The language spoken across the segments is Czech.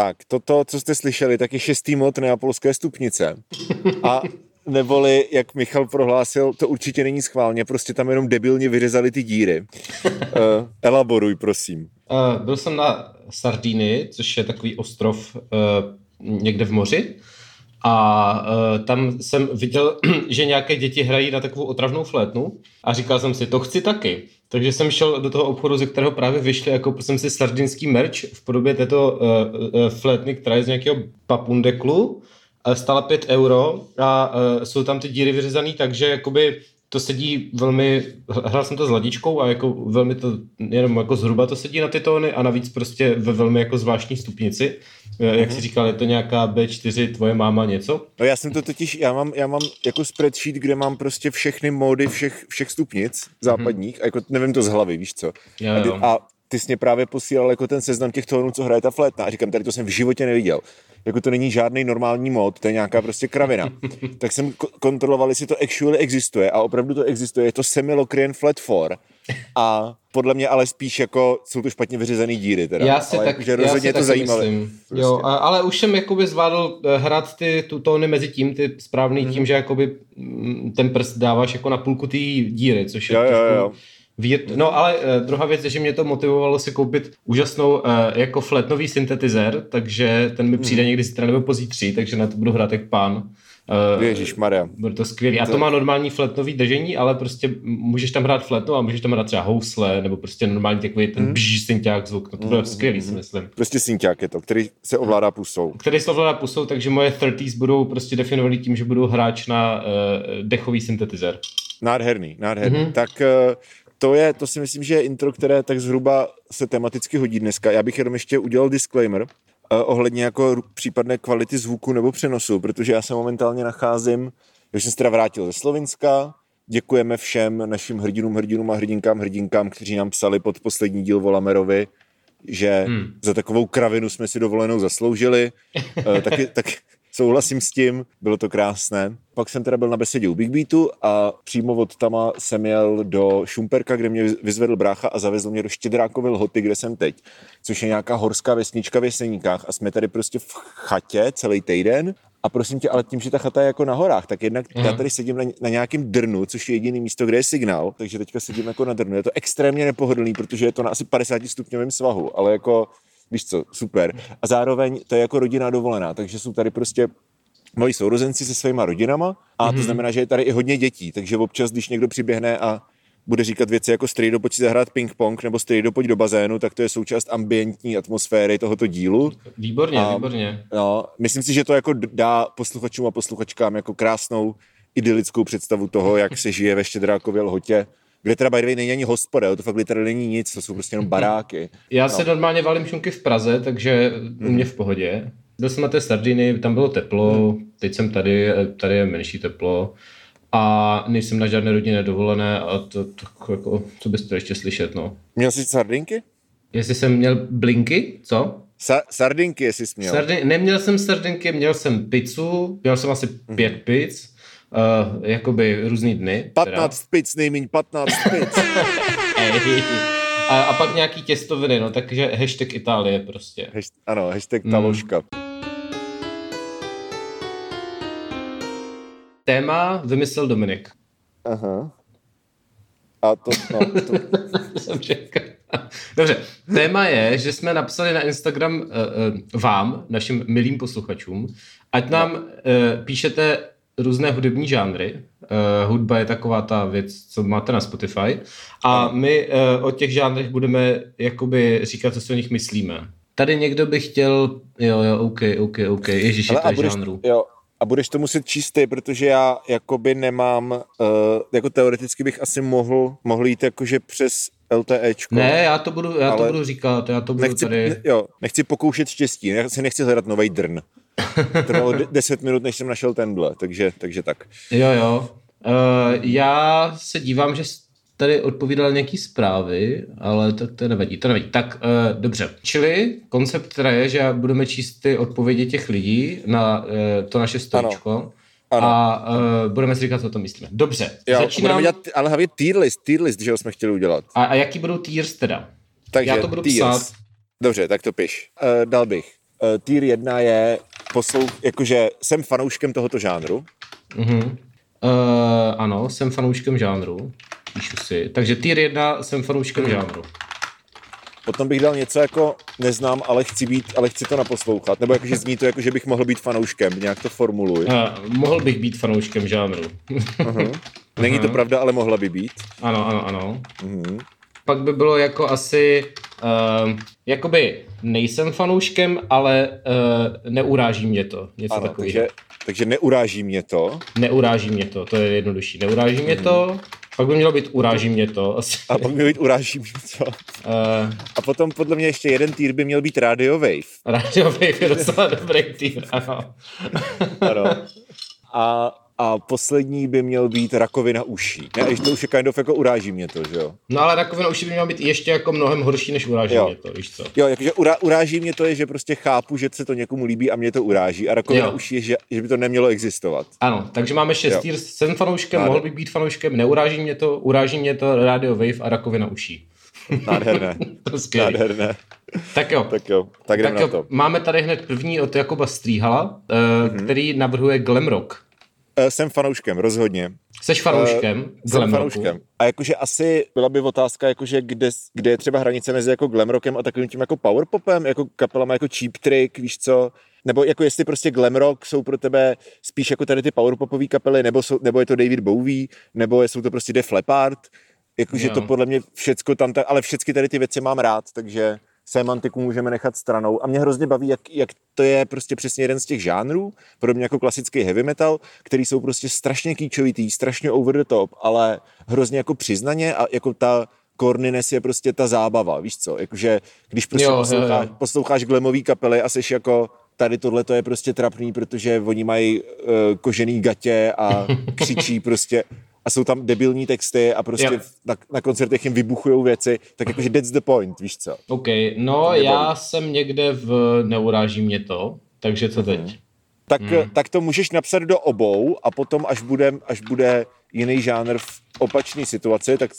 Tak, toto, co jste slyšeli, tak je šestý mod neapolské stupnice. A neboli, jak Michal prohlásil, to určitě není schválně, prostě tam jenom debilně vyřezali ty díry. uh, elaboruj, prosím. Uh, byl jsem na Sardíny, což je takový ostrov uh, někde v moři. A uh, tam jsem viděl, že nějaké děti hrají na takovou otravnou flétnu a říkal jsem si, to chci taky. Takže jsem šel do toho obchodu, ze kterého právě vyšli, jako jsem si sardinský merch v podobě této uh, uh, flétny, která je z nějakého papundeklu, stála 5 euro a uh, jsou tam ty díry vyřezané takže jakoby to sedí velmi, hrál jsem to s ladičkou a jako velmi to, jenom jako zhruba to sedí na ty tóny a navíc prostě ve velmi jako zvláštní stupnici. Mm-hmm. Jak mhm. si říkal, je to nějaká B4, tvoje máma něco? No já jsem to totiž, já mám, já mám jako spreadsheet, kde mám prostě všechny módy všech, všech stupnic západních mm-hmm. a jako nevím to z hlavy, víš co. Jo, jo. A, a ty jsi mě právě posílal jako ten seznam těch tónů, co hraje ta flétna a říkám, tady to jsem v životě neviděl jako to není žádný normální mod, to je nějaká prostě kravina. tak jsem kontroloval, jestli to actually existuje a opravdu to existuje. Je to Semilocrian Flat 4 a podle mě ale spíš jako jsou to špatně vyřezený díry teda. Já si ale tak, jako, že rozhodně já si to zajímavé. Prostě. Jo, ale už jsem jakoby zvládl eh, hrát ty tu tóny mezi tím, ty správný mm. tím, že jakoby mm, ten prst dáváš jako na půlku té díry, což je jo, jo, jo. Vír... No ale uh, druhá věc je, že mě to motivovalo si koupit úžasnou uh, jako fletnový syntetizer, takže ten mi přijde hmm. někdy zítra nebo pozítří, takže na to budu hrát jak pán. Uh, Ježíš Maria. Bude to skvělý. A to má normální fletnový držení, ale prostě můžeš tam hrát fletno a můžeš tam hrát třeba housle, nebo prostě normální takový ten hmm. bžž synťák zvuk. No to bude hmm. skvělý, si myslím. Prostě synťák je to, který se ovládá pusou. Který se ovládá pusou, takže moje 30s budou prostě definovaný tím, že budu hráč na uh, dechový syntetizer. Nádherný, nádherný. Mm-hmm. Tak uh, to je, to si myslím, že je intro, které tak zhruba se tematicky hodí dneska. Já bych jenom ještě udělal disclaimer uh, ohledně jako případné kvality zvuku nebo přenosu, protože já se momentálně nacházím, já jsem se teda vrátil ze Slovenska, děkujeme všem našim hrdinům, hrdinům a hrdinkám, hrdinkám, kteří nám psali pod poslední díl Volamerovi, že hmm. za takovou kravinu jsme si dovolenou zasloužili. uh, taky, tak, souhlasím s tím, bylo to krásné. Pak jsem teda byl na besedě u Big Beatu a přímo od tama jsem jel do Šumperka, kde mě vyzvedl brácha a zavezl mě do Štědrákové lhoty, kde jsem teď, což je nějaká horská vesnička v Jeseníkách a jsme tady prostě v chatě celý týden a prosím tě, ale tím, že ta chata je jako na horách, tak jednak mm. já tady sedím na, na nějakém drnu, což je jediný místo, kde je signál, takže teďka sedím jako na drnu. Je to extrémně nepohodlný, protože je to na asi 50 stupňovém svahu, ale jako víš co, super. A zároveň to je jako rodina dovolená, takže jsou tady prostě moji sourozenci se svýma rodinama a mm-hmm. to mhm. znamená, že je tady i hodně dětí, takže občas, když někdo přiběhne a bude říkat věci jako strejdo, pojď si zahrát ping-pong nebo strejdo, pojď do bazénu, tak to je součást ambientní atmosféry tohoto dílu. Výborně, a, výborně. No, myslím si, že to jako dá posluchačům a posluchačkám jako krásnou idylickou představu toho, jak se žije ve Štědrákově lhotě kde teda by the way není ani hospoda, to fakt literálně není nic, to jsou prostě jenom baráky. Já no. se normálně valím šunky v Praze, takže u mě v pohodě. Byl jsem na té Sardiny, tam bylo teplo, hmm. teď jsem tady, tady je menší teplo a nejsem na žádné rodině dovolené a to, to jako, co bys to ještě slyšet, no. Měl jsi sardinky? Jestli jsem měl blinky, co? Sa- sardinky, jestli jsi měl. Sardin- neměl jsem sardinky, měl jsem pizzu, měl jsem asi hmm. pět pizz uh, jakoby různý dny. 15 teda. pic, nejméně 15 pic. a, a pak nějaký těstoviny, no, takže hashtag Itálie prostě. Hasht- ano, hashtag taložka. Mm. Téma vymyslel Dominik. Aha. A to, no, to... Dobře, téma je, že jsme napsali na Instagram uh, uh, vám, našim milým posluchačům, ať nám uh, píšete různé hudební žánry. Uh, hudba je taková ta věc, co máte na Spotify. A my uh, o těch žánrech budeme jakoby říkat, co si o nich myslíme. Tady někdo by chtěl, jo, jo, OK, OK, OK, ježiši, to je budeš, žánru. Jo, a budeš to muset číst ty, protože já jakoby nemám, uh, jako teoreticky bych asi mohl, mohl jít jakože přes LTEčko. Ne, já to budu, já to budu říkat, já to budu nechci, tady... Jo, nechci pokoušet štěstí, já si nechci hledat nový drn. Trvalo 10 minut, než jsem našel tenhle, takže, takže tak. Jo, jo. Uh, já se dívám, že tady odpovídal nějaký zprávy, ale to, to nevadí, to nevadí. Tak uh, dobře, čili koncept teda je, že budeme číst ty odpovědi těch lidí na uh, to naše storičko. Ano. Ano. A uh, budeme si říkat, co to myslíme. Dobře, jo, začínám... Budeme dělat, ale hlavně tier list, tier list, že ho jsme chtěli udělat. A, a jaký budou tiers teda? Takže Já to budu tiers. psát. Dobře, tak to piš. Uh, dal bych uh, tier 1 je poslou, jakože jsem fanouškem tohoto žánru. Uh-huh. Uh, ano, jsem fanouškem žánru. Píšu si. Takže tier 1 jsem fanouškem uh-huh. žánru. Potom bych dal něco jako neznám, ale chci být, ale chci to naposlouchat. Nebo jakože zní to jako, že bych mohl být fanouškem. Nějak to formuluj. Uh, mohl bych být fanouškem žánru. uh-huh. Není uh-huh. to pravda, ale mohla by být. Ano, ano, ano. Uh-huh. Pak by bylo jako asi, uh, jakoby nejsem fanouškem, ale uh, neuráží mě to. Něco ano, takového. Takže, takže neuráží mě to. Neuráží mě to, to je jednodušší. Neuráží mě uh-huh. to, pak by mělo být uráží mě to. Asi. A pak by mělo být uráží mě to. Uh, a potom podle mě ještě jeden týr by měl být Radio Wave. Radio Wave je docela dobrý týr, ano. ano. A a poslední by měl být rakovina uší. Ne, ještě to už je kind of jako uráží mě to, že jo? No ale rakovina uší by měla být ještě jako mnohem horší, než uráží jo. mě to, víš co? Jo, jakože urá, uráží mě to je, že prostě chápu, že se to někomu líbí a mě to uráží. A rakovina jo. uší je, že, že by to nemělo existovat. Ano, takže máme šestý, jsem fanouškem, mohl bych být fanouškem, neuráží mě to, uráží mě to Radio Wave a rakovina uší. Nádherné. to Nádherné. Tak jo. Tak jo, tak, tak jo. to. Máme tady hned první od Jakuba Stříhala, mm-hmm. který navrhuje glam rock. Uh, jsem fanouškem, rozhodně. Jsi fanouškem? Uh, jsem fanouškem. A jakože asi byla by otázka, jakože kde, kde je třeba hranice mezi jako glam rockem a takovým tím jako power popem, jako kapelama jako Cheap Trick, víš co? Nebo jako jestli prostě glam rock jsou pro tebe spíš jako tady ty power popové kapely, nebo, jsou, nebo je to David Bowie, nebo jsou to prostě Def Leppard. Jakože to podle mě všecko tam, ale všechny tady ty věci mám rád, takže semantiku můžeme nechat stranou. A mě hrozně baví, jak, jak to je prostě přesně jeden z těch žánrů, podobně jako klasický heavy metal, který jsou prostě strašně kýčovitý, strašně over the top, ale hrozně jako přiznaně a jako ta corniness je prostě ta zábava, víš co? Jakože když prostě jo, posloucháš, jo, jo. posloucháš glamový kapely a jsi jako tady tohle to je prostě trapný, protože oni mají uh, kožený gatě a křičí prostě a jsou tam debilní texty a prostě na, na koncertech jim vybuchují věci, tak jakože that's the point, víš co? OK, no já jsem někde v neuráží mě to, takže co teď? Hmm. Tak, hmm. tak to můžeš napsat do obou a potom, až bude, až bude jiný žánr v opačné situaci, tak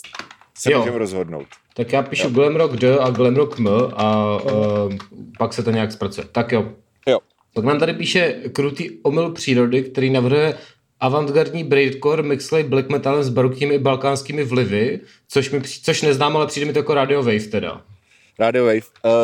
se jo. můžeme rozhodnout. Tak já píšu jo. Glam Rock D a Glam Rock M a uh, pak se to nějak zpracuje. Tak jo. Jo. Pak nám tady píše krutý omyl přírody, který navrhuje avantgardní breakcore mixlej black metal s barokními balkánskými vlivy, což, mi, což neznám, ale přijde mi to jako Radio Wave teda. Radio Wave.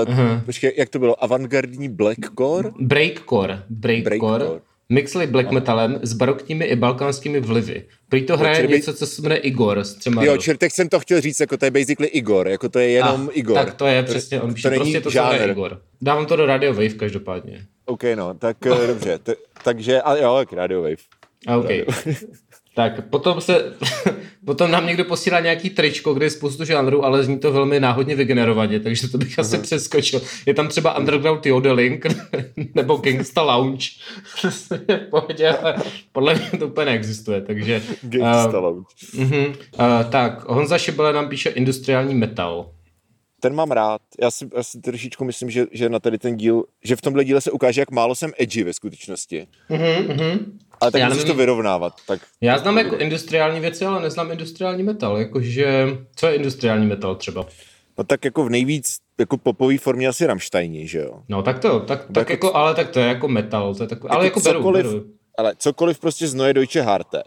Uh. Počkej, jak to bylo? Avantgardní blackcore? Breakcore. Breakcore. breakcore. Mixli black metalem s barokními i balkánskými vlivy. Prý to hraje no, něco, co se jmenuje Igor. S třema jo, teď jsem to chtěl říct, jako to je basically Igor, jako to je jenom A, Igor. Tak to je přesně, on píše, to prostě to, co Igor. Dávám to do Radio Wave každopádně. OK, no, tak uh, dobře. T- takže, ale jo, Radio Wave. OK. tak potom se, potom nám někdo posílá nějaký tričko, kde je spoustu žánrů, ale zní to velmi náhodně vygenerovaně, takže to bych uh-huh. asi přeskočil. Je tam třeba Underground Yodeling nebo Gangsta Lounge. pohodě, ale podle mě to úplně neexistuje, takže... Gangsta uh, Lounge. Uh-huh. Uh, tak, Honza Šibele nám píše industriální metal ten mám rád. Já si, já si trošičku myslím, že, že na tady ten díl, že v tomhle díle se ukáže, jak málo jsem edgy ve skutečnosti. Mm-hmm. Ale tak já musíš nevím, to vyrovnávat. Tak já znám jako industriální věci, ale neznám industriální metal. Jakože, co je industriální metal třeba? No tak jako v nejvíc jako popový formě asi Rammsteini, že jo? No tak to, tak, tak jako, ale tak to je jako metal, to je tak, jako ale jako cokoliv, beru, beru. Ale cokoliv prostě z Neue Deutsche Harte.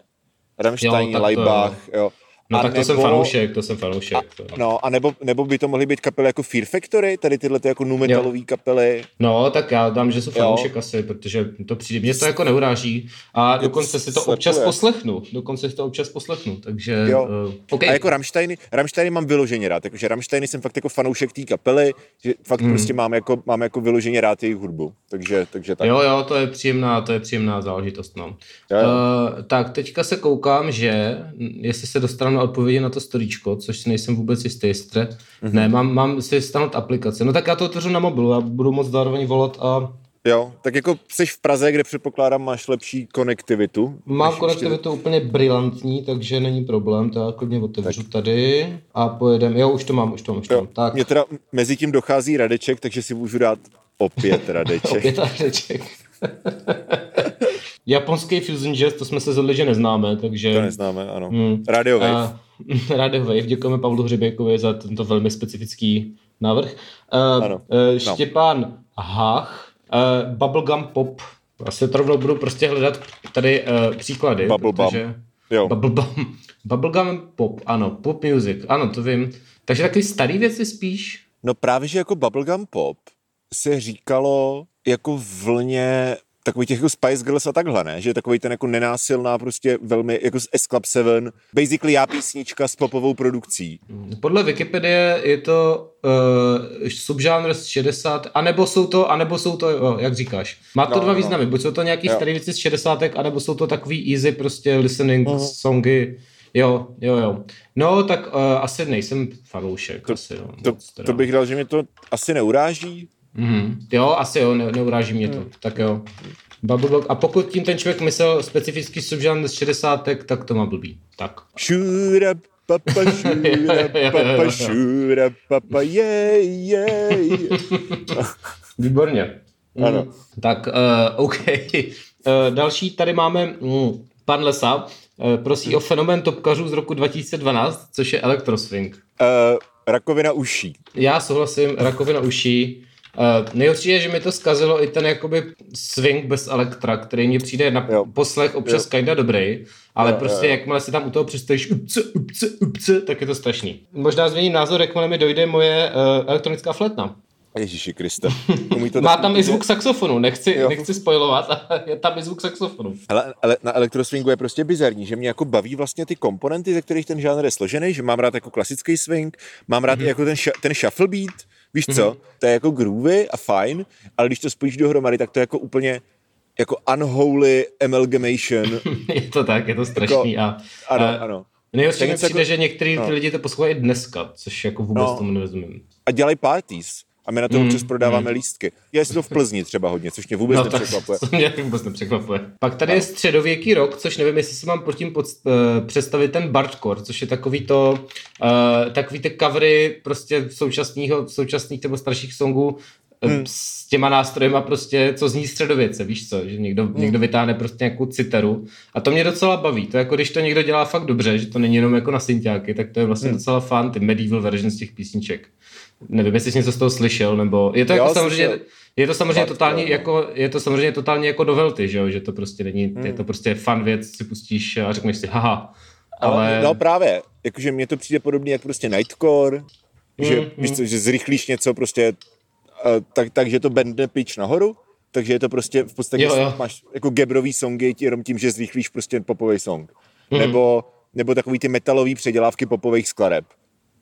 Rammstein, Leibach, jo. No a tak to nebo, jsem fanoušek, to jsem fanoušek. A, no a nebo, nebo by to mohly být kapely jako Fear Factory, tady tyhle ty jako numetalové kapely. No tak já dám, že jsou fanoušek asi, protože to přijde, mě to jako neuráží a dokonce si to občas poslechnu, dokonce si to občas poslechnu, takže jo. Uh, okay. A jako Rammsteiny, Rammsteiny mám vyloženě rád, jakože Rammsteiny jsem fakt jako fanoušek té kapely, že fakt hmm. prostě mám jako, mám jako vyloženě rád jejich hudbu, takže, takže tak. Jo, jo, to je příjemná, to je příjemná záležitost, no. Jo, jo. Uh, tak teďka se koukám, že jestli se dostanu odpovědi na to storíčko, což si nejsem vůbec jistý, jestli mm-hmm. ne, mám, mám si stanout aplikace. No tak já to otevřu na mobilu, já budu moc zároveň volat a Jo, tak jako jsi v Praze, kde předpokládám máš lepší konektivitu. Mám konektivitu ještě... úplně brilantní, takže není problém, to já klidně otevřu tak. tady a pojedeme. Jo, už to mám, už to mám, už to mám. Tak. Mně teda mezi tím dochází Radeček, takže si můžu dát opět Radeček. opět Radeček. Japonský Fusion Jazz, to jsme se zhodli, že neznáme, takže... To neznáme, ano. Hmm. Radio Wave. Uh, Radio Wave, děkujeme Pavlu Hřeběkovi za tento velmi specifický návrh. Uh, ano. Uh, Štěpán no. Hach Uh, bubblegum pop. Asi to rovnou budu prostě hledat tady uh, příklady. Bubblegum. Protože... Jo. Bubblegum. Bubblegum pop, ano, pop music, ano, to vím. Takže takový starý věci spíš? No právě, že jako bubblegum pop se říkalo jako vlně takový těch jako Spice Girls a takhle, ne? Že je takový ten jako nenásilná prostě velmi, jako z S Club 7, basically já písnička s popovou produkcí. Podle Wikipedie je to uh, subžánr z 60, anebo jsou to, anebo jsou to, oh, jak říkáš. Má to no, dva no. významy, buď jsou to nějaký jo. starý věci z 60, anebo jsou to takový easy prostě listening uh-huh. songy, Jo, jo, jo. No, tak uh, asi nejsem fanoušek. To, asi, no, to, to bych dal, že mě to asi neuráží, Mm-hmm. Jo, asi jo, ne, neuráží mě to. Mm. Tak jo. Bubble A pokud tím ten člověk myslel specifický subžánr z 60, tak to má blbý. Tak. Šura, papa, šura, papa, šura, papa, jej, jej. Výborně. Ano. Mm. Tak, uh, OK. Uh, další tady máme mm, pan Lesa. Uh, prosí o fenomén topkařů z roku 2012, což je Electroswing. Uh, rakovina uší. Já souhlasím, rakovina uší. Uh, nejhorší je, že mi to zkazilo i ten jakoby swing bez elektra, který mi přijde na jo. poslech občas kinda dobrý, ale jo, prostě jo. jakmile si tam u toho přistojíš upce, upce, upce, tak je to strašný. Možná změním názor, jakmile mi dojde moje uh, elektronická fletna. Ježíši Kriste. To Má tam i zvuk saxofonu, nechci, nechci spojovat, ale je tam i zvuk saxofonu. Ale, ale na elektroswingu je prostě bizarní, že mě jako baví vlastně ty komponenty, ze kterých ten žánr je složený, že mám rád jako klasický swing, mám rád mm-hmm. i jako ten, ša- ten shuffle beat, Víš co, mm-hmm. to je jako groovy a fajn, ale když to spojíš dohromady, tak to je jako úplně jako unholy amalgamation. je to tak, je to strašný. Jako, a, ano, a, ano. Nejhorší mi přijde, jako, že některý no. lidi to poslouchají dneska, což jako vůbec no. tomu nerozumím. A dělají parties. A my na to mm, občas prodáváme mm. lístky. Je to v Plzni třeba hodně, což mě vůbec no, nepřekvapuje. To mě vůbec nepřekvapuje. Pak tady no. je středověký rok, což nevím, jestli si mám pod tím pod, uh, představit ten Bardcore, což je takový to, uh, takový ty covery prostě současného, současných nebo starších songů hmm. s těma nástrojema prostě, co zní středověce, víš co, že někdo, hmm. někdo vytáhne prostě nějakou citeru a to mě docela baví, to jako když to někdo dělá fakt dobře, že to není jenom jako na synťáky, tak to je vlastně hmm. docela fun, ty medieval versions těch písniček. Nevím, jestli jsi něco z toho slyšel, nebo je to jako jo, samozřejmě, slyšel. je to samozřejmě totálně no. jako, je to samozřejmě totálně jako novelty, že jo, že to prostě není, hmm. je to prostě fun věc, si pustíš a řekneš si, haha, ale... No právě, jakože mně to přijde podobně jak prostě Nightcore, hmm, že, hmm. Víš co, že zrychlíš něco prostě, tak, takže to bende pitch nahoru, takže je to prostě v podstatě jo, jo. máš jako gebrový songy jenom tím, že zrychlíš prostě popový song. Hmm. Nebo, nebo takový ty metalový předělávky popových skladeb.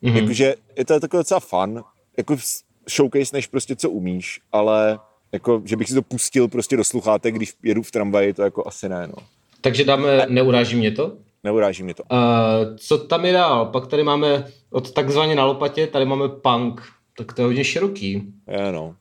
Mm-hmm. Jakože je to takový docela fun, jako showcase než prostě co umíš, ale jako, že bych si to pustil prostě do sluchátek, když jedu v tramvaji, to jako asi ne, no. Takže dáme, neuráží mě to? Neuráží mě to. Uh, co tam je dál? Pak tady máme od takzvaně na lopatě, tady máme punk, tak to je hodně široký. Je, no.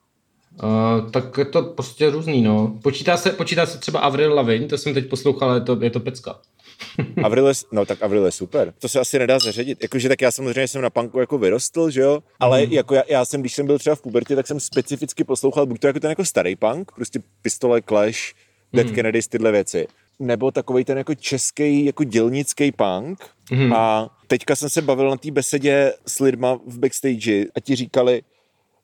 Uh, tak je to prostě různý, no. Počítá se, počítá se třeba Avril Lavigne, to jsem teď poslouchal, je to, je to pecka. Avril je, no tak Avril je super. To se asi nedá zařadit. Jakože tak já samozřejmě jsem na punku jako vyrostl, že jo, ale mm. jako já, já, jsem, když jsem byl třeba v pubertě, tak jsem specificky poslouchal buď to jako ten jako starý punk, prostě pistole, Clash, Dead mm. Kennedys, tyhle věci, nebo takový ten jako český, jako dělnický punk. Mm. A teďka jsem se bavil na té besedě s lidma v backstage a ti říkali,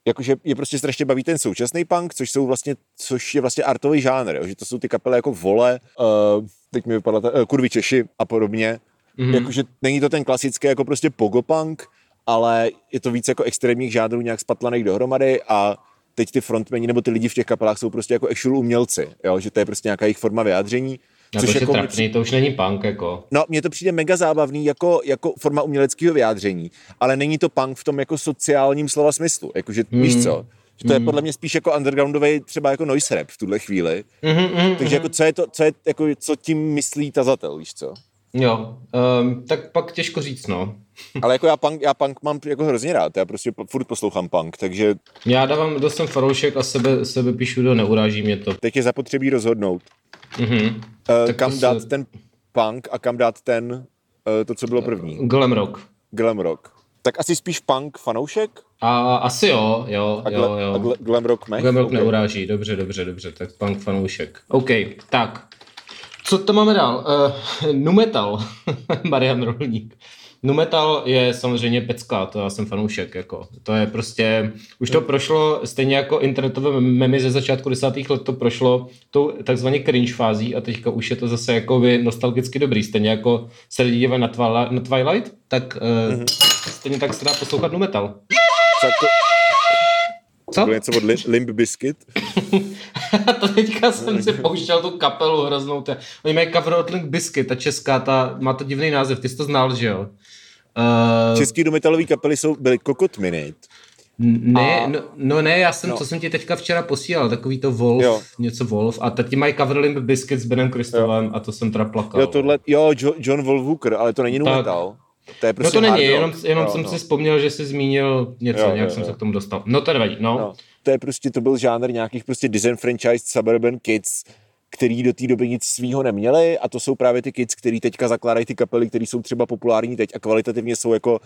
jakože je prostě strašně baví ten současný punk, což jsou vlastně, což je vlastně artový žánr, jo? že to jsou ty kapely jako Vole, uh, teď mi vypadla ta, uh, Kurvy Češi a podobně, mm-hmm. jakože není to ten klasický jako prostě pogopunk, ale je to víc jako extrémních žánrů nějak spatlaných dohromady a teď ty frontmeni nebo ty lidi v těch kapelách jsou prostě jako actual umělci, jo? že to je prostě nějaká jejich forma vyjádření No, což jako trapný, přijde... to už není punk, jako. No, mně to přijde mega zábavný jako, jako forma uměleckého vyjádření, ale není to punk v tom jako sociálním slova smyslu, jakože, mm. víš co, že to je hmm. podle mě spíš jako undergroundový třeba jako noise rap v tuhle chvíli. Mm-hmm, mm, Takže jako co je to, co je, jako, co tím myslí tazatel, víš co? Jo, um, tak pak těžko říct, no. Ale jako já punk, já punk mám jako hrozně rád, já prostě furt poslouchám punk, takže... Já dávám, dost jsem faroušek a sebe, sebe píšu do neuráží mě to. Teď je zapotřebí rozhodnout. Mm-hmm. Uh, kam dát se... ten punk a kam dát ten, uh, to, co bylo první? Glam rock. Glam rock. Tak asi spíš punk fanoušek? A asi jo, jo, a jo, jo. A gl- glam rock mech? Glam rock okay. neuráží, dobře, dobře, dobře, tak punk fanoušek. OK, tak. Co to máme dál? Uh, nu metal, Marian Rolník. Numetal je samozřejmě pecka, to já jsem fanoušek, jako. To je prostě, už to prošlo, stejně jako internetové memy ze začátku desátých let to prošlo tou takzvaně cringe fází a teďka už je to zase jako by nostalgicky dobrý, stejně jako se lidi dívají na, Twilight, na Twilight, tak mm-hmm. stejně tak se dá poslouchat Numetal. Co? Co? Bylo něco od Limp Biscuit? to teďka jsem si pouštěl tu kapelu hroznou. Tě. Oni mají cover od Limp Biscuit, ta česká, ta, má to divný název, ty jsi to znal, že jo? Uh... Český dometalový kapely jsou, byly Kokot Minute. Ne, a... no, no, ne, já jsem, no. co jsem ti teďka včera posílal, takový to Wolf, jo. něco Wolf, a teď mají cover Limp Biscuit s Benem Kristovem a to jsem teda plakal. Jo, tohle, jo, John Wolf ale to není nu metal. To je prostě no to není, jenom, jenom no, jsem no. si vzpomněl, že jsi zmínil něco, jo, nějak jo, jsem jo. se k tomu dostal. No to nevadí, no. no. To je prostě, to byl žánr nějakých prostě disenfranchised suburban kids, který do té doby nic svýho neměli a to jsou právě ty kids, který teďka zakládají ty kapely, které jsou třeba populární teď a kvalitativně jsou jako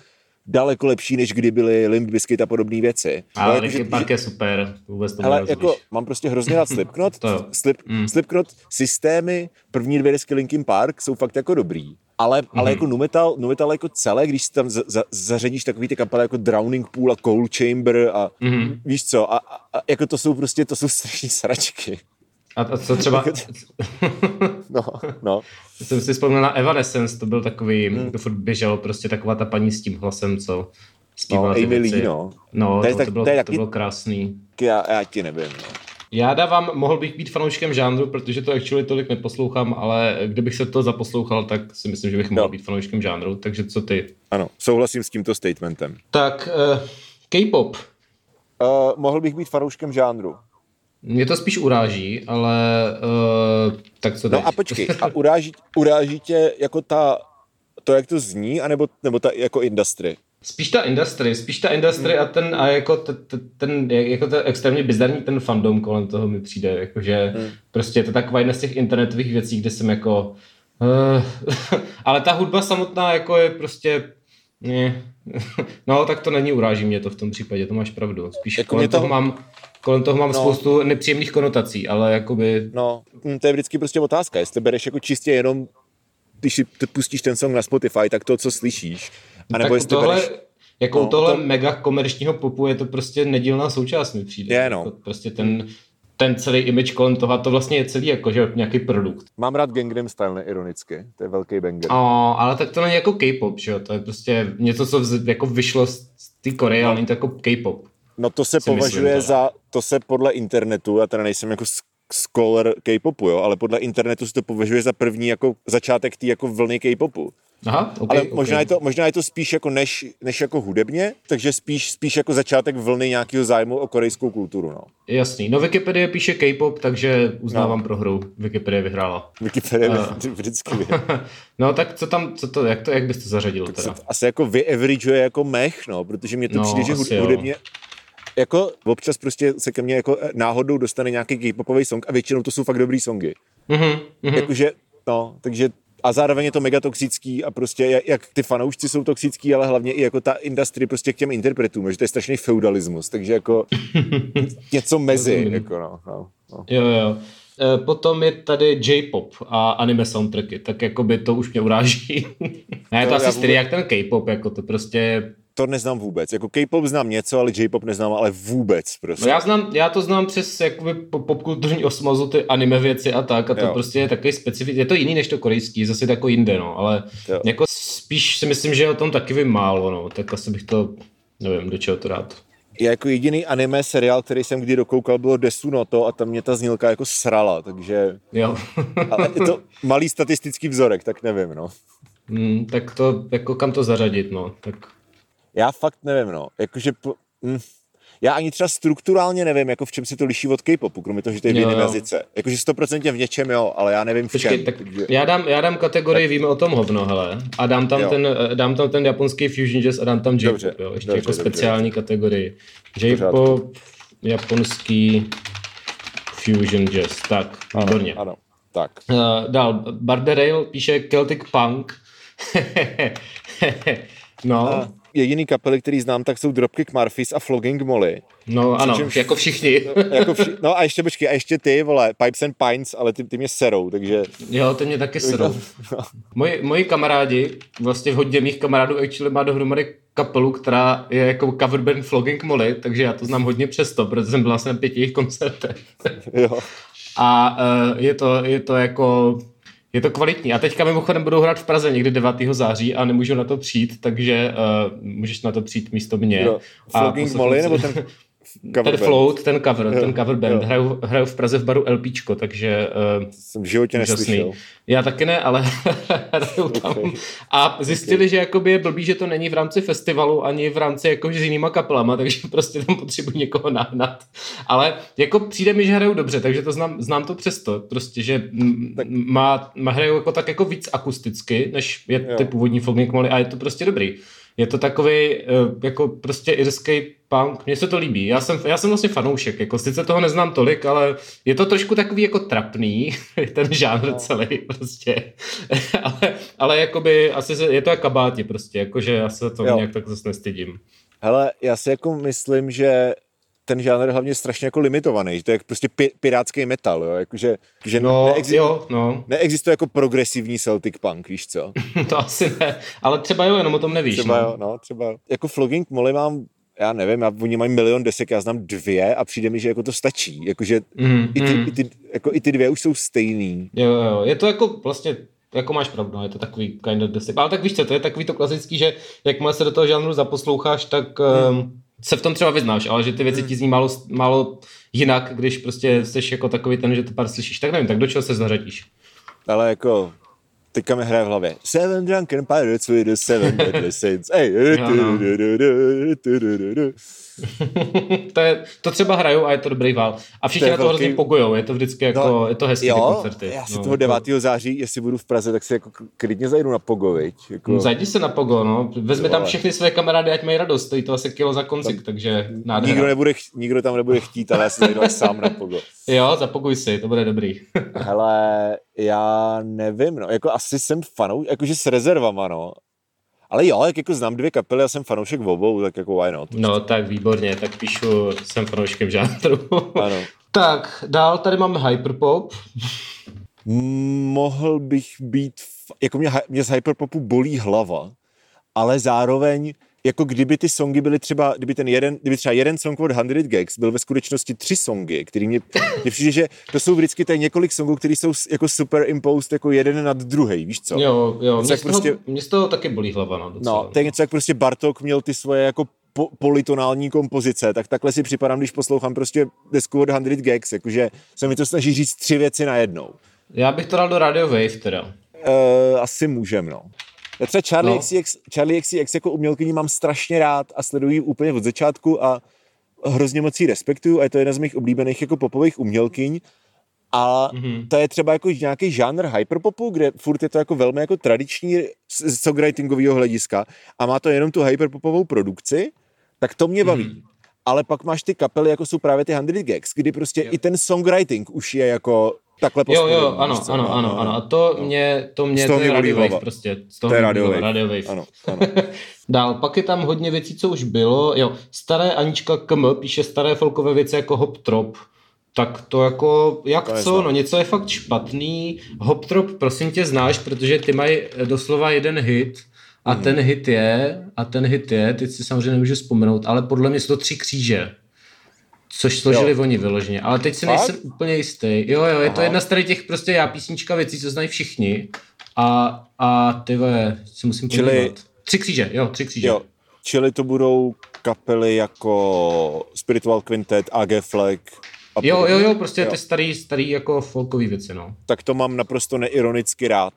daleko lepší, než kdy byly Limp Bizkit a podobné věci. Ale jako, Linkin Park je super, vůbec to Ale jako, mám prostě hrozně rád Slipknot. Slip, mm. Slipknot systémy, první dvě desky Linkin Park jsou fakt jako dobrý. Ale, mm-hmm. ale jako Numetal, Numetal jako celé, když si tam za, za, zařadíš takový ty kapely jako Drowning Pool a Cold Chamber a mm-hmm. víš co, a, a, jako to jsou prostě, to jsou strašní sračky. A, a co třeba... no, no. Jsem si vzpomněl na Evanescence, to byl takový, hmm. to furt běžel, prostě taková ta paní s tím hlasem, co zpívala no, ty Amy věci. Lee, no. No, to, je to, tak, bylo, to, to bylo krásný. Já, já ti nevím, no. Já dávám, mohl bych být fanouškem žánru, protože to actually tolik neposlouchám, ale kdybych se to zaposlouchal, tak si myslím, že bych mohl no. být fanouškem žánru. Takže co ty? Ano, souhlasím s tímto statementem. Tak, uh, K-pop. Uh, mohl bych být fanouškem žánru. Mě to spíš uráží, ale uh, tak co teď? No a počkej, a uráží, uráží tě jako ta, to, jak to zní, anebo, nebo ta jako industry? Spíš ta industry, spíš ta industry hmm. a ten, a jako ten, ten, jako to extrémně bizarní ten fandom kolem toho mi přijde, jakože hmm. prostě je to taková jedna z těch internetových věcí, kde jsem jako, uh, ale ta hudba samotná jako je prostě, ne, no tak to není, uráží mě to v tom případě, to máš pravdu, spíš jako kolem toho to... mám, kolem toho mám no. spoustu nepříjemných konotací, ale jakoby... No, hm, to je vždycky prostě otázka, jestli bereš jako čistě jenom, když si pustíš ten song na Spotify, tak to, co slyšíš, a nebo jestli tohle, bereš... Jako no, tohle to... mega komerčního popu je to prostě nedílná součást mi přijde. Je, no. Jako prostě ten, ten celý image kolem toho, a to vlastně je celý jako, že nějaký produkt. Mám rád Gangnam Style neironicky, to je velký banger. O, ale tak to není jako K-pop, že jo, to je prostě něco, co vz, jako vyšlo z té Koreje, no. ale není to jako K-pop. No to se považuje myslím, za, to se podle internetu, a teda nejsem jako scholar K-popu, jo, ale podle internetu se to považuje za první jako začátek té jako vlny K-popu. Aha, okay, ale možná, okay. je to, možná je to spíš jako než, než jako hudebně, takže spíš, spíš jako začátek vlny nějakého zájmu o korejskou kulturu. No. Jasný. No Wikipedie píše K-pop, takže uznávám no. prohru. Wikipedie vyhrála. Wikipedie uh. vždycky vyhrála. no tak co tam, co to, jak, to, jak bys to zařadil tak teda? Asi jako vyaveraguje jako mech, no, protože mě to no, přijde, že hudebně, jo jako občas prostě se ke mně jako náhodou dostane nějaký K-popový song a většinou to jsou fakt dobrý songy. Mm-hmm, mm-hmm. Jakože, no, takže a zároveň je to mega toxický a prostě jak ty fanoušci jsou toxický, ale hlavně i jako ta industry prostě k těm interpretům, že to je strašný feudalismus, takže jako něco mezi, jako no, no, no. Jo, jo. E, potom je tady J-pop a anime soundtracky, tak jako by to už mě uráží. ne, to, to asi stejně jak ten K-pop, jako to prostě to neznám vůbec. Jako K-pop znám něco, ale J-pop neznám ale vůbec prostě. No já, znám, já to znám přes jakoby popkulturní osmozu, ty anime věci a tak a to jo. prostě je takový specifický, je to jiný než to korejský, zase jako jinde, no, ale jo. jako spíš si myslím, že o tom taky vím málo, no, tak asi bych to, nevím, do čeho to dát. Já jako jediný anime seriál, který jsem kdy dokoukal, bylo Desunoto a tam mě ta znělka jako srala, takže... Jo. ale je to malý statistický vzorek, tak nevím, no. Hmm, tak to, jako kam to zařadit, no, tak já fakt nevím, no. Jakože, hm, já ani třeba strukturálně nevím, jako v čem se to liší od K-popu, kromě toho, že to je v jiném jazyce. Jakože 100% v něčem, jo, ale já nevím v Počkej, čem. Tak já, dám, já dám kategorii, tak. víme o tom hovno, hele, a dám tam, ten, dám tam ten japonský fusion jazz a dám tam J-pop, dobře, jo, ještě dobře, jako dobře. speciální kategorii. J-pop, japonský fusion jazz, tak, výborně. Ano, ano, tak. Uh, dál, Barderail píše Celtic Punk. no. Jediný kapely, který znám, tak jsou Dropkick Murphys a Flogging Molly. No ano, Přičemž, jako všichni. No, jako vši, no a ještě počkej, a ještě ty, vole, Pipes and Pines, ale ty, ty mě serou, takže... Jo, ty mě taky serou. Moji, moji kamarádi, vlastně hodně mých kamarádů actually má dohromady kapelu, která je jako cover band Flogging Molly, takže já to znám hodně přesto, protože jsem byl vlastně na pěti jejich koncertech. jo. A uh, je, to, je to jako je to kvalitní. A teďka mimochodem budou hrát v Praze někdy 9. září a nemůžu na to přijít, takže uh, můžeš na to přijít místo mě. Jo, Flogging Molly nebo ten cover ten band. float, ten cover, jo, ten cover band. Hraju, hraju v Praze v baru LPčko, takže... Uh, Jsem v životě úžasný. neslyšel. Já taky ne, ale hraju tam. Okay. A zjistili, okay. že jakoby je blbý, že to není v rámci festivalu ani v rámci jako s jinýma kapelama, takže prostě tam potřebuji někoho nahnat. Ale jako přijde mi, že hraju dobře, takže to znám, znám to přesto. Prostě, že tak. má, má hraju jako tak jako víc akusticky, než je jo. ty původní Fogging Molly a je to prostě dobrý. Je to takový eh, jako prostě irský punk, mně se to líbí. Já jsem, já jsem vlastně fanoušek, jako sice toho neznám tolik, ale je to trošku takový jako trapný, ten žánr no. celý prostě. ale, ale jakoby asi se, je to jak kabáti prostě, jakože já se to jo. nějak tak zase nestydím. Hele, já si jako myslím, že ten žánr je hlavně strašně jako limitovaný. To je prostě pi- pirátský metal, jo? Jakože, že no, neexi- jo, no. neexistuje jako progresivní Celtic punk, víš co? to asi ne, ale třeba jo, jenom o tom nevíš. Třeba no. jo, no, třeba. Jako Flogging Molly mám já nevím, já, oni mají milion desek, já znám dvě a přijde mi, že jako to stačí. Jakože mm, i, ty, mm. i, ty, jako i ty dvě už jsou stejný. Jo, jo, je to jako vlastně jako máš pravdu, no, je to takový kind of desek. Ale tak víš co, to je takový to klasický, že jakmile se do toho žánru zaposloucháš, tak mm. um, se v tom třeba vyznáš, ale že ty věci ti zní málo, málo jinak, když prostě jsi jako takový ten, že to pár slyšíš. Tak nevím, tak do čeho se zařadíš? Ale jako teďka mi hraje v hlavě Seven Drunken Pirates with the Seven Deadly Sins. Hey. to, je, to třeba hrajou a je to dobrý vál. A všichni to na to velký... hrozně pogujou, je to vždycky jako, no, je to hezký jo, koncerty. Já si no, toho 9. To... září, jestli budu v Praze, tak si jako klidně zajdu na Pogo, viď? Jako... No, zajdi se na Pogo, no. Vezmi tam všechny své kamarády, ať mají radost, stojí to asi kilo za koncik, tak, takže nádhera. Nikdo, nebude, nikdo tam nebude chtít, ale já si zajdu sám na Pogo. jo, zapoguj si, to bude dobrý. Hele, já nevím, no, jako asi jsem fanou, jakože s rezervama, no, ale jo, jak jako znám dvě kapely a jsem fanoušek v obou, tak jako why not? No tak výborně, tak píšu, jsem fanouškem žánru. Ano. tak, dál tady máme hyperpop. Mohl bych být, jako mě, mě z hyperpopu bolí hlava, ale zároveň jako kdyby ty songy byly třeba, kdyby ten jeden, kdyby třeba jeden song od 100 Gags byl ve skutečnosti tři songy, který mě, mě přijde, že to jsou vždycky tady několik songů, které jsou jako superimposed jako jeden nad druhý, víš co? Jo, jo, mě z, toho, prostě, mě z toho taky bolí hlava, no, docela. No, to je něco, jak prostě Bartok měl ty svoje jako po, politonální kompozice, tak takhle si připadám, když poslouchám prostě desku od 100 Gags, jakože se mi to snaží říct tři věci najednou. Já bych to dal do Radio Wave teda. Uh, asi můžem, no. Já třeba Charlie, no. XCX, Charlie XCX jako umělkyni mám strašně rád a sleduji úplně od začátku a hrozně moc jí respektuju a je to jedna z mých oblíbených jako popových umělkyň. A mm-hmm. to je třeba jako nějaký žánr hyperpopu, kde furt je to jako velmi jako tradiční z songwritingového hlediska a má to jenom tu hyperpopovou produkci, tak to mě baví. Mm-hmm. Ale pak máš ty kapely, jako jsou právě ty 100 Gags, kdy prostě jo. i ten songwriting už je jako takhle Jo, jo, ano, ano, ano, ano, ano. A to no. mě, to mě, to je Radio Wave prostě. Z toho to je Radio Wave. Radio Wave. Ano, ano. Dál, pak je tam hodně věcí, co už bylo. Jo, staré Anička KM píše staré folkové věci jako Hop Trop. Tak to jako, jak to co, no něco je fakt špatný. Hop Trop, prosím tě, znáš, protože ty mají doslova jeden hit a hmm. ten hit je, a ten hit je, teď si samozřejmě nemůžu vzpomenout, ale podle mě jsou to tři kříže. Což složili jo. oni vyloženě, ale teď si Fakt? nejsem úplně jistý. Jo, jo, je Aha. to jedna z tady těch prostě já písnička věcí, co znají všichni. A, a ty vole, si musím Čili... podívat. Tři kříže, jo, tři kříže. Jo. Čili to budou kapely jako Spiritual Quintet, AG Flag, a jo, jo, jo, prostě jo. ty starý, starý jako folkový věci, no. Tak to mám naprosto neironicky rád.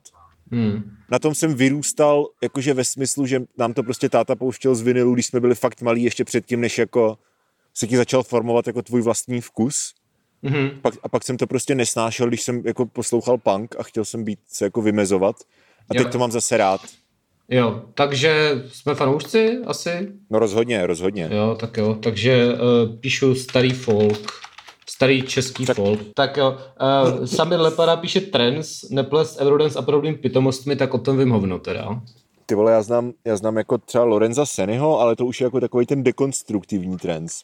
Hmm. Na tom jsem vyrůstal, jakože ve smyslu, že nám to prostě táta pouštěl z vinilu, když jsme byli fakt malí ještě předtím, než jako se ti začal formovat jako tvůj vlastní vkus. Mm-hmm. Pak, a pak jsem to prostě nesnášel, když jsem jako poslouchal punk a chtěl jsem být se jako vymezovat. A teď jo. to mám zase rád. Jo, takže jsme fanoušci asi? No rozhodně, rozhodně. Jo, tak jo, takže uh, píšu starý folk, starý český tak. folk. Tak jo, uh, Samir Lepara píše trends, neplést Eurodance a podobným pitomostmi, tak o tom vím hovno teda. Ty vole, já znám, já znám jako třeba Lorenza Seniho, ale to už je jako takový ten dekonstruktivní trends.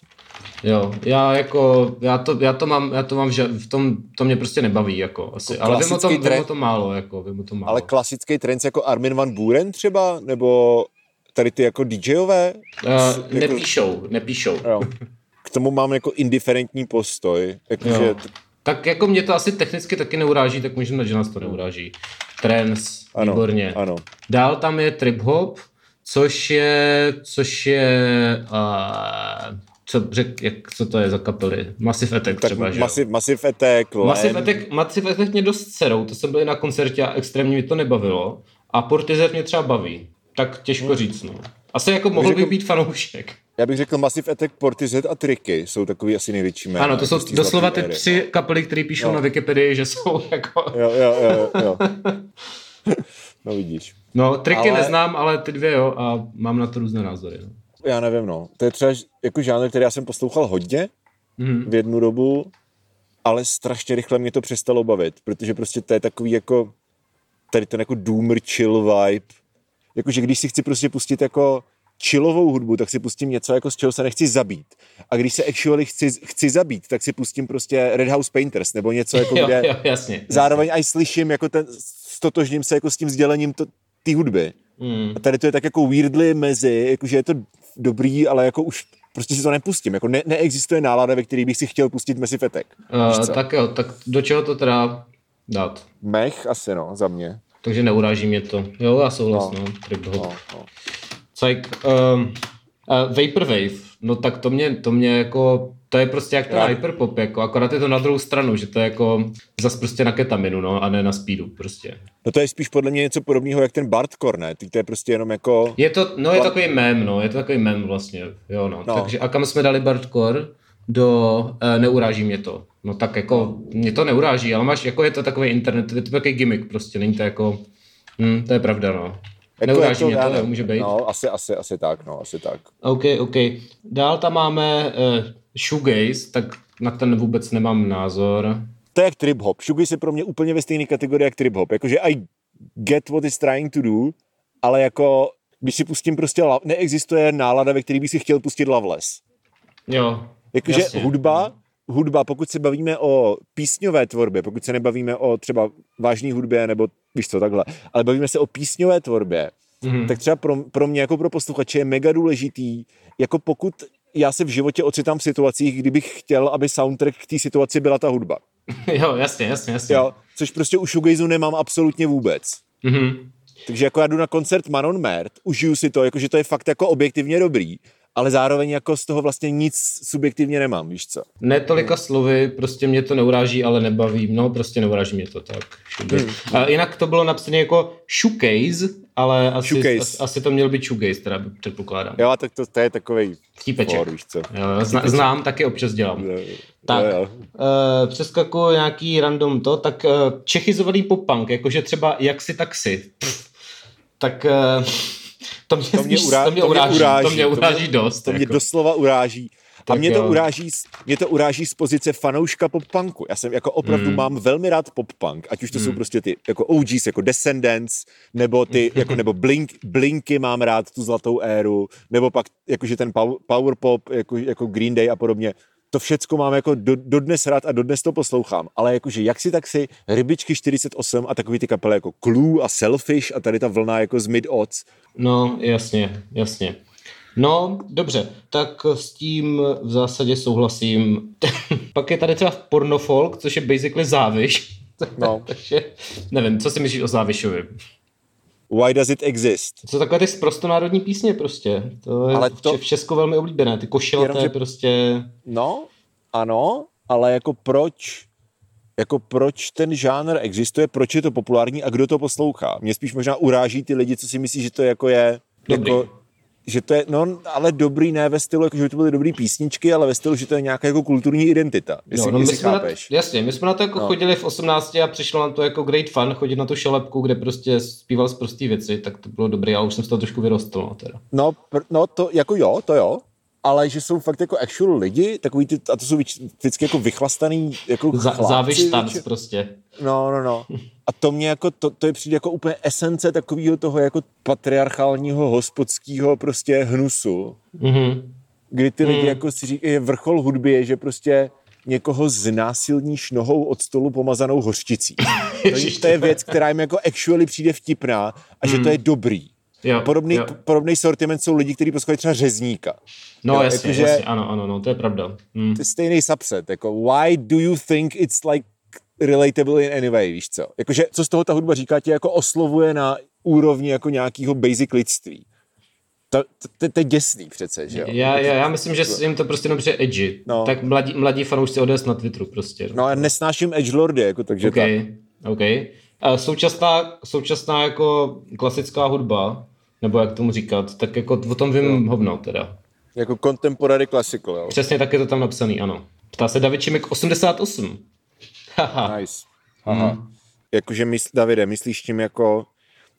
Jo, já jako, já to, já to mám, já to mám, že v tom, to mě prostě nebaví, jako asi, jako ale vím o, tom, trend, vím o tom málo, jako, vím o tom málo. Ale klasický trend jako Armin van Buren třeba, nebo tady ty jako DJové? Uh, jako, nepíšou, nepíšou. Jo. K tomu mám jako indiferentní postoj, jakože tak jako mě to asi technicky taky neuráží, tak možná, že nás to neuráží. Trends, ano, výborně. Ano. Dál tam je trip hop, což je, což je, uh, co, řek, jak, co to je za kapely? Massive Attack tak třeba, že Massive, Massive Attack, Massive Attack, Massive Attack mě dost serou, to jsem byl na koncertě a extrémně mi to nebavilo. A Portizer mě třeba baví. Tak těžko hmm. říct, no. Asi jako mohl by být fanoušek. Já bych řekl Massive Attack, Portizet a Triky jsou takový asi největší jména. Ano, to jsou doslova ty tři no. kapely, které píšou no. na Wikipedii, že jsou jako... Jo, jo, jo, jo. no vidíš. No, Triky ale... neznám, ale ty dvě jo a mám na to různé názory. No. Já nevím, no. To je třeba jako žánr, který já jsem poslouchal hodně mm-hmm. v jednu dobu, ale strašně rychle mě to přestalo bavit, protože prostě to je takový jako tady ten jako doomer chill vibe. Jakože když si chci prostě pustit jako chillovou hudbu, tak si pustím něco, jako z čeho se nechci zabít. A když se actually chci, chci zabít, tak si pustím prostě Red House Painters, nebo něco, jako kde jo, jo, jasně, zároveň i slyším, jako ten, stotožním se jako s tím sdělením té hudby. Mm. A tady to je tak jako weirdly mezi, jakože je to dobrý, ale jako už prostě si to nepustím. Jako ne, neexistuje nálada, ve který bych si chtěl pustit Massive Attack. Uh, tak jo, tak do čeho to teda dát? Mech asi, no, za mě. Takže neuráží mě to. Jo, já souhlasím, no. no, no like, um, uh, Vaporwave, no tak to mě, to mě jako, to je prostě jak ten hyperpop, jako, akorát je to na druhou stranu, že to je jako zas prostě na ketaminu, no, a ne na speedu, prostě. No to je spíš podle mě něco podobného jak ten Bartcore, ne? To je prostě jenom jako... Je to, no je to takový mem, no, je to takový mem vlastně, jo, no. no. Takže a kam jsme dali Bartcore? Do, uh, neuráží mě to. No tak jako, mě to neuráží, ale máš, jako je to takový internet, je to takový gimmick prostě, není to jako, hm, to je pravda, no. Jako Neuráží mě to, může být. No, asi, asi, asi tak, no, asi tak. OK, OK. Dál tam máme uh, shoegaze, tak na ten vůbec nemám názor. To je jak trip hop. Shoegaze je pro mě úplně ve stejné kategorii jak trip hop. Jakože I get what is trying to do, ale jako když si pustím prostě, neexistuje nálada, ve který bych si chtěl pustit Loveless. Jo, Jakože hudba, hudba, pokud se bavíme o písňové tvorbě, pokud se nebavíme o třeba vážné hudbě nebo víš co, takhle, ale bavíme se o písňové tvorbě, mm-hmm. tak třeba pro, pro mě jako pro posluchače je mega důležitý, jako pokud já se v životě ocitám v situacích, kdybych chtěl, aby soundtrack k té situaci byla ta hudba. jo, jasně, jasně, jasně. Jo, což prostě u shoegazu nemám absolutně vůbec. Mm-hmm. Takže jako já jdu na koncert Manon Mert, užiju si to, jakože to je fakt jako objektivně dobrý, ale zároveň jako z toho vlastně nic subjektivně nemám, víš co? Ne tolika slovy, prostě mě to neuráží, ale nebaví, no prostě neuráží mě to tak. Hmm. A jinak to bylo napsané jako shoegaze, ale asi, shoegaze. asi, asi to měl být shoegaze, teda předpokládám. Jo, tak to, to je takový Vtípeček. víš co? Jo, zna, znám, taky občas dělám. Jo, tak, jo, jo. Uh, přeskakuju nějaký random to, tak uh, čechizovaný pop-punk, jakože třeba jak si taxi. Pff, tak... Uh, to mě, to mě, urá, to mě, to uráží, mě uráží, to mě uráží to mě, dost. To mě jako. doslova uráží. A mě to, uráží, mě to uráží z pozice fanouška pop-punku. Já jsem jako opravdu mm. mám velmi rád pop-punk, ať už to mm. jsou prostě ty jako OGs, jako Descendants, nebo ty, jako, nebo Blink, Blinky mám rád, tu zlatou éru, nebo pak jakože ten power pop, jako, jako Green Day a podobně to všecko mám jako do, dodnes rád a dodnes to poslouchám, ale jakože jak si tak si Rybičky 48 a takový ty kapely jako Clue a Selfish a tady ta vlna jako z Mid-Odds. No, jasně, jasně. No, dobře, tak s tím v zásadě souhlasím. Pak je tady třeba pornofolk, což je basically záviš. No. Takže nevím, co si myslíš o závišovi? Why does it exist? To jsou takové ty prostonárodní písně prostě. To je ale to... v Česku velmi oblíbené. Ty košilaté že... prostě... No, ano, ale jako proč jako proč ten žánr existuje, proč je to populární a kdo to poslouchá. Mě spíš možná uráží ty lidi, co si myslí, že to jako je Dobrý. jako že to je, no, ale dobrý ne ve stylu, jako, že by to byly dobrý písničky, ale ve stylu, že to je nějaká jako kulturní identita, jestli, no, no, my jsme. Na, jasně, my jsme na to jako no. chodili v 18 a přišlo nám to jako great fun, chodit na tu šalepku, kde prostě zpíval z prostý věci, tak to bylo dobré, ale už jsem z toho trošku vyrostl. No, teda. no, pr- no to jako jo, to jo, ale že jsou fakt jako actual lidi, takový ty, a to jsou vždycky jako vychlastaný jako Za, Záviš tanc prostě. No, no, no. A to mě jako, to, to je přijde jako úplně esence takového toho jako patriarchálního hospodského prostě hnusu. Mm-hmm. Kdy ty lidi mm. jako si říkají, vrchol hudby je, že prostě někoho znásilníš nohou od stolu pomazanou hořčicí. to, to je věc, která jim jako actually přijde vtipná a mm. že to mhm. je dobrý. Jo, podobný, jo. podobný sortiment jsou lidi, kteří poslouchají třeba řezníka. No jo, jasně, jako, jasně, ano, ano, no, to je pravda. Hmm. To je stejný subset, jako why do you think it's like relatable in any way, víš co? Jakože, co z toho ta hudba říká, tě jako oslovuje na úrovni jako nějakého basic lidství. To, to, to, je děsný přece, že jo? Já, já, já myslím, že jim to prostě dobře edgy. No. Tak mladí, mladí fanoušci ODS na Twitteru prostě. No a nesnáším edgelordy, jako takže okay. tak. OK. A současná, současná jako klasická hudba, nebo jak tomu říkat, tak jako o tom vím no. hovno teda. Jako contemporary classical, jo? Přesně tak je to tam napsaný, ano. Ptá se David Čimek 88. Nice. Aha. Hmm. Jakože, mysl, Davide, myslíš tím jako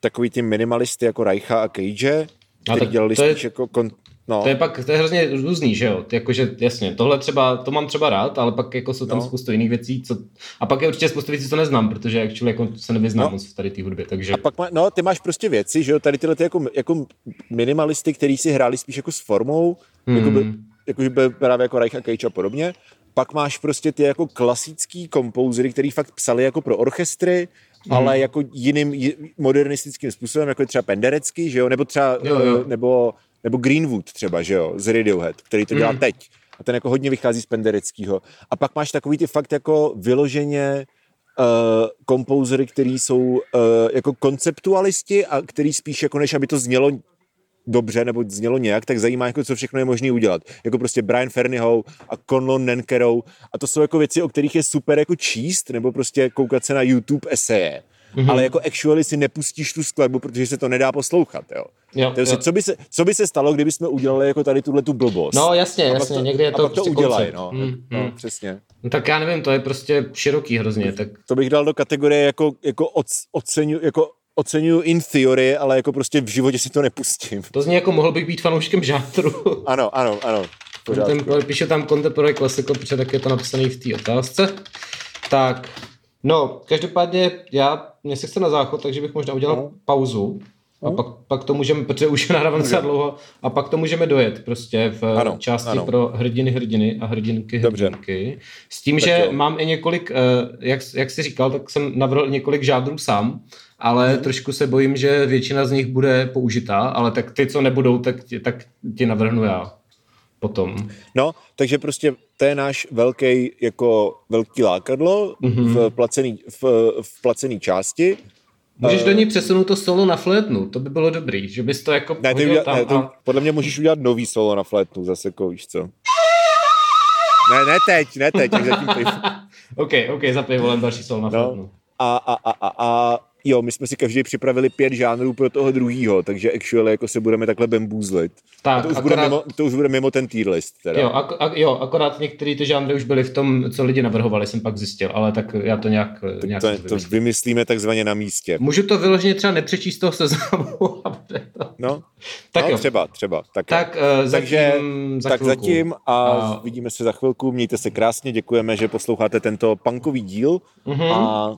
takový ty minimalisty jako Reicha a Cage, který dělali to spíš je, jako kon, No. To je pak, to je hrozně různý, že jo? Jakože, jasně, tohle třeba, to mám třeba rád, ale pak jako jsou tam no. spoustu jiných věcí, co... A pak je určitě spoustu věcí, co neznám, protože jak člověk jako se nevyznám no. moc v tady té hudbě, takže... A pak, má, no, ty máš prostě věci, že jo, tady tyhle ty jako, jako minimalisty, který si hráli spíš jako s formou, hmm. jako, by, jako by právě jako Reich a Cage a podobně. Pak máš prostě ty jako klasický kompouzery, který fakt psali jako pro orchestry, hmm. ale jako jiným modernistickým způsobem, jako je třeba Penderecký, že jo, nebo třeba, jo, jo. nebo nebo Greenwood třeba, že jo, z Radiohead, který to dělá mm. teď. A ten jako hodně vychází z Pendereckého. A pak máš takový ty fakt jako vyloženě uh, kompouzery, který jsou uh, jako konceptualisti a který spíš jako než aby to znělo dobře nebo znělo nějak, tak zajímá, jako co všechno je možné udělat. Jako prostě Brian Fernyhough a Conlon Nenkerou a to jsou jako věci, o kterých je super jako číst nebo prostě koukat se na YouTube eseje mm-hmm. ale jako actually si nepustíš tu skladbu, protože se to nedá poslouchat, jo. jo, Takže jo. Co, by se, co by se stalo, kdyby jsme udělali jako tady tuhle tu blbost? No jasně, jasně, to, někdy je to, prostě to udělají, no. Mm, no, mm. přesně. No, tak já nevím, to je prostě široký hrozně. Tak... To bych dal do kategorie jako, jako ocenu, jako oceňuju in theory, ale jako prostě v životě si to nepustím. To zní jako mohl bych být fanouškem žátru. ano, ano, ano. Ten, píše tam Contemporary Classical, protože tak je to napsané v té otázce. Tak, No, každopádně já, mě se chce na záchod, takže bych možná udělal no. pauzu. A no. pak, pak to můžeme, protože už je nahráváme docela dlouho, a pak to můžeme dojet prostě v ano, části ano. pro hrdiny, hrdiny a hrdinky, hrdinky. S tím, tak že jo. mám i několik, eh, jak, jak jsi říkal, tak jsem navrhl několik žádrů sám, ale hmm. trošku se bojím, že většina z nich bude použitá, ale tak ty, co nebudou, tak, tak ti navrhnu já potom. No, takže prostě to je náš velký, jako velký lákadlo mm-hmm. v, placený, v, v placený části. Můžeš uh, do ní přesunout to solo na flétnu, to by bylo dobrý, že bys to jako ne, ty tam ne, to, a... Podle mě můžeš udělat nový solo na flétnu, zase jako víš co. Ne, ne teď, ne teď, jak zatím. OK, OK, za pivolem další solo na no. flétnu. A, a, a, a, a jo, my jsme si každý připravili pět žánrů pro toho druhýho, takže actually jako se budeme takhle bembůzlit. Tak, to, už akorát... bude mimo, to už bude mimo ten tier list. Teda. Jo, ak, ak, jo, akorát některé ty žánry už byly v tom, co lidi navrhovali, jsem pak zjistil, ale tak já to nějak, tak nějak to, to vymyslíme takzvaně na místě. Můžu to vyloženě třeba nepřečíst toho seznamu. no, tak no, jo. třeba, třeba. Tak, tak uh, zatím takže, za tak zatím a, a vidíme se za chvilku, mějte se krásně, děkujeme, že posloucháte tento punkový díl uh-huh. a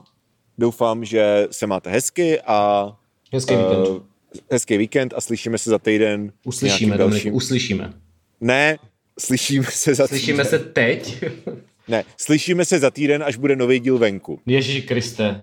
Doufám, že se máte hezky a hezký víkend. Uh, hezký víkend a slyšíme se za týden. Uslyšíme, dalším... uslyšíme. Ne, slyšíme se za Slyšíme týden. se teď? ne, slyšíme se za týden, až bude nový díl venku. Ježíši Kriste.